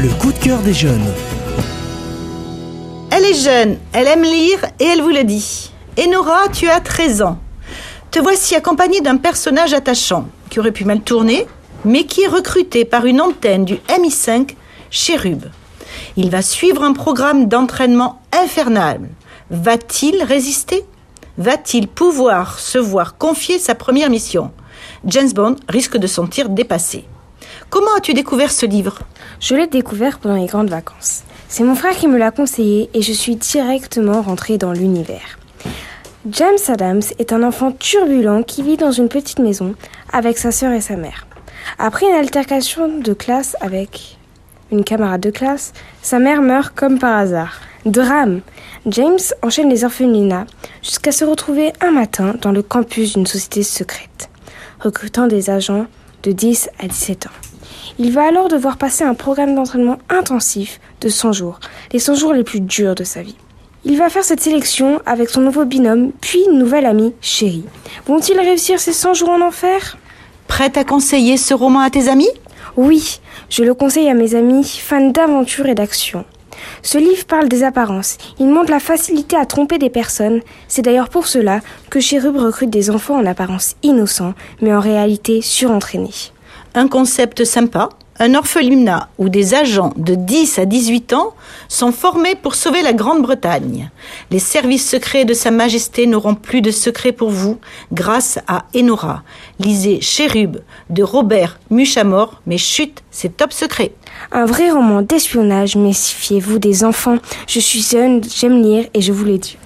Le coup de cœur des jeunes. Elle est jeune, elle aime lire et elle vous le dit. Enora, tu as 13 ans. Te voici accompagnée d'un personnage attachant, qui aurait pu mal tourner, mais qui est recruté par une antenne du MI5, Chérub. Il va suivre un programme d'entraînement infernal. Va-t-il résister? Va-t-il pouvoir se voir confier sa première mission? James Bond risque de sentir dépassé. Comment as-tu découvert ce livre? Je l'ai découvert pendant les grandes vacances. C'est mon frère qui me l'a conseillé et je suis directement rentrée dans l'univers. James Adams est un enfant turbulent qui vit dans une petite maison avec sa sœur et sa mère. Après une altercation de classe avec une camarade de classe, sa mère meurt comme par hasard. Drame James enchaîne les orphelinats jusqu'à se retrouver un matin dans le campus d'une société secrète, recrutant des agents de 10 à 17 ans. Il va alors devoir passer un programme d'entraînement intensif de 100 jours, les 100 jours les plus durs de sa vie. Il va faire cette sélection avec son nouveau binôme, puis une nouvelle amie, Chérie. Vont-ils réussir ces 100 jours en enfer? Prête à conseiller ce roman à tes amis? Oui, je le conseille à mes amis fans d'aventure et d'action. Ce livre parle des apparences. Il montre la facilité à tromper des personnes. C'est d'ailleurs pour cela que Chérub recrute des enfants en apparence innocents, mais en réalité surentraînés. Un concept sympa, un orphelinat où des agents de 10 à 18 ans sont formés pour sauver la Grande-Bretagne. Les services secrets de Sa Majesté n'auront plus de secrets pour vous grâce à Enora. Lisez Chérub de Robert Muchamore, mais chut, c'est top secret. Un vrai roman d'espionnage, mais fiez-vous des enfants. Je suis jeune, j'aime lire et je vous l'ai dit.